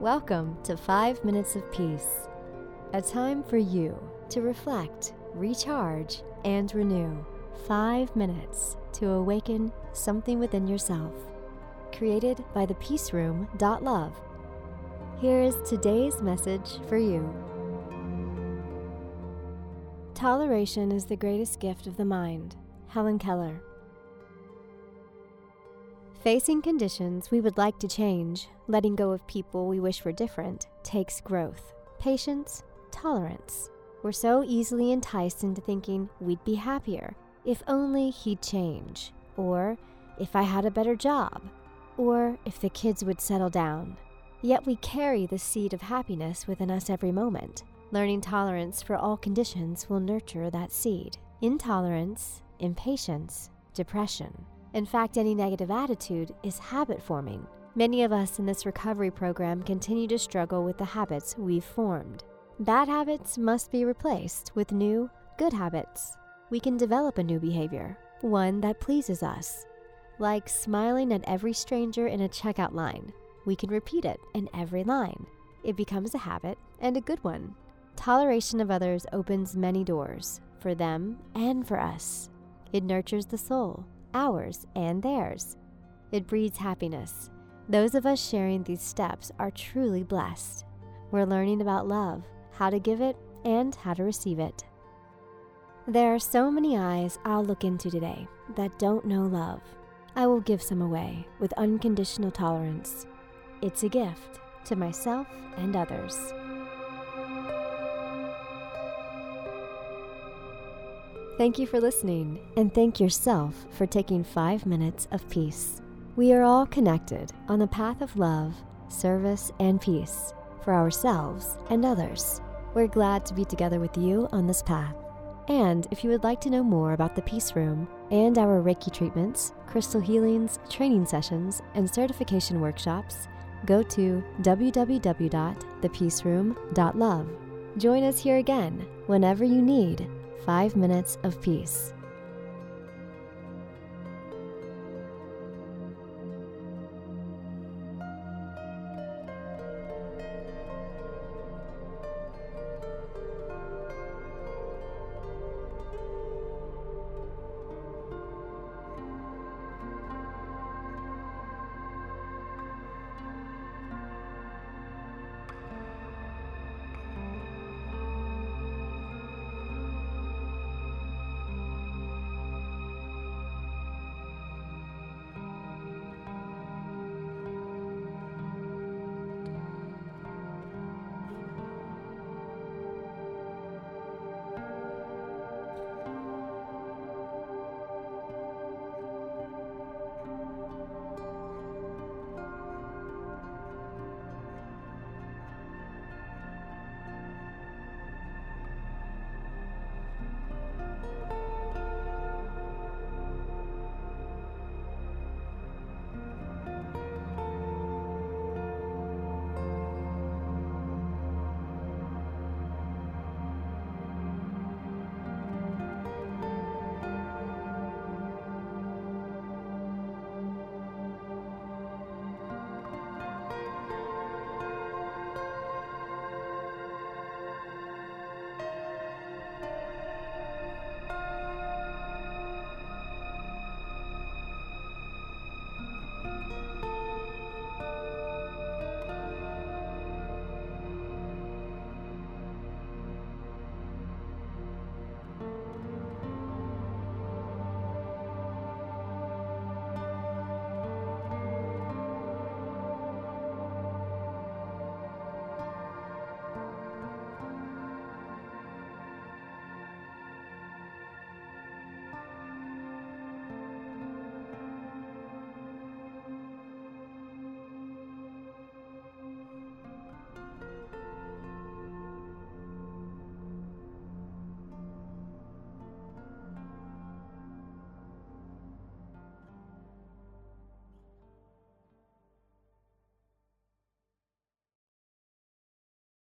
Welcome to 5 Minutes of Peace, a time for you to reflect, recharge, and renew. 5 minutes to awaken something within yourself. Created by the Peace Room. Love. Here is today's message for you. Toleration is the greatest gift of the mind. Helen Keller. Facing conditions we would like to change, letting go of people we wish were different, takes growth, patience, tolerance. We're so easily enticed into thinking we'd be happier if only he'd change, or if I had a better job, or if the kids would settle down. Yet we carry the seed of happiness within us every moment. Learning tolerance for all conditions will nurture that seed. Intolerance, impatience, depression. In fact, any negative attitude is habit forming. Many of us in this recovery program continue to struggle with the habits we've formed. Bad habits must be replaced with new, good habits. We can develop a new behavior, one that pleases us. Like smiling at every stranger in a checkout line, we can repeat it in every line. It becomes a habit and a good one. Toleration of others opens many doors for them and for us. It nurtures the soul ours and theirs. It breeds happiness. Those of us sharing these steps are truly blessed. We're learning about love, how to give it, and how to receive it. There are so many eyes I'll look into today that don't know love. I will give some away with unconditional tolerance. It's a gift to myself and others. Thank you for listening, and thank yourself for taking five minutes of peace. We are all connected on the path of love, service, and peace for ourselves and others. We're glad to be together with you on this path. And if you would like to know more about the Peace Room and our Reiki treatments, crystal healings, training sessions, and certification workshops, go to www.thepeaceroom.love. Join us here again whenever you need five minutes of peace.